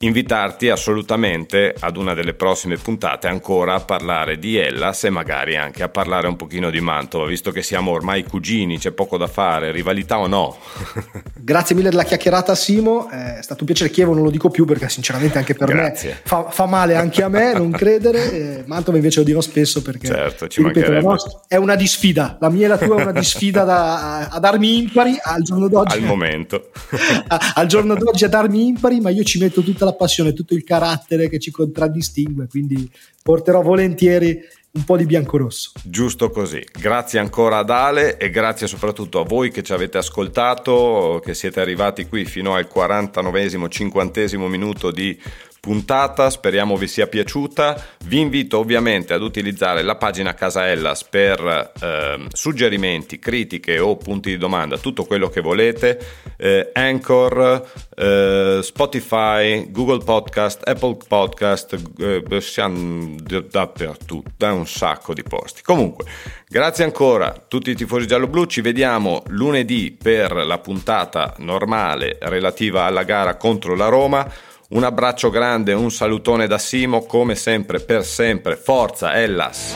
invitarti assolutamente ad una delle prossime puntate ancora a parlare di Hellas e magari anche a parlare un pochino di Mantova, visto che siamo ormai cugini, c'è poco da fare, rivalità o no? Grazie mille della chiacchierata Simo, è stato un piacere Chievo, non lo dico più perché sinceramente anche per Grazie. me fa, fa male anche a me non credere, Mantova invece lo dirò spesso perché Certo, ci ripeto, nostra è una disfida, la mia e la tua è una disfida da, a darmi impari al giorno d'oggi. Al momento. a- al giorno d'oggi a darmi impari, ma io ci metto tutta la passione, tutto il carattere che ci contraddistingue, quindi porterò volentieri un po' di biancorosso. Giusto così. Grazie ancora ad Ale e grazie soprattutto a voi che ci avete ascoltato, che siete arrivati qui fino al 49 50 minuto di puntata, speriamo vi sia piaciuta. Vi invito ovviamente ad utilizzare la pagina Casa Ellas per eh, suggerimenti, critiche o punti di domanda, tutto quello che volete. Eh, Anchor, eh, Spotify, Google Podcast, Apple Podcast, eh, siamo dappertutto, da un sacco di posti. Comunque, grazie ancora a tutti i tifosi giallo-blu, ci vediamo lunedì per la puntata normale relativa alla gara contro la Roma. Un abbraccio grande, un salutone da Simo, come sempre, per sempre. Forza, Ellas!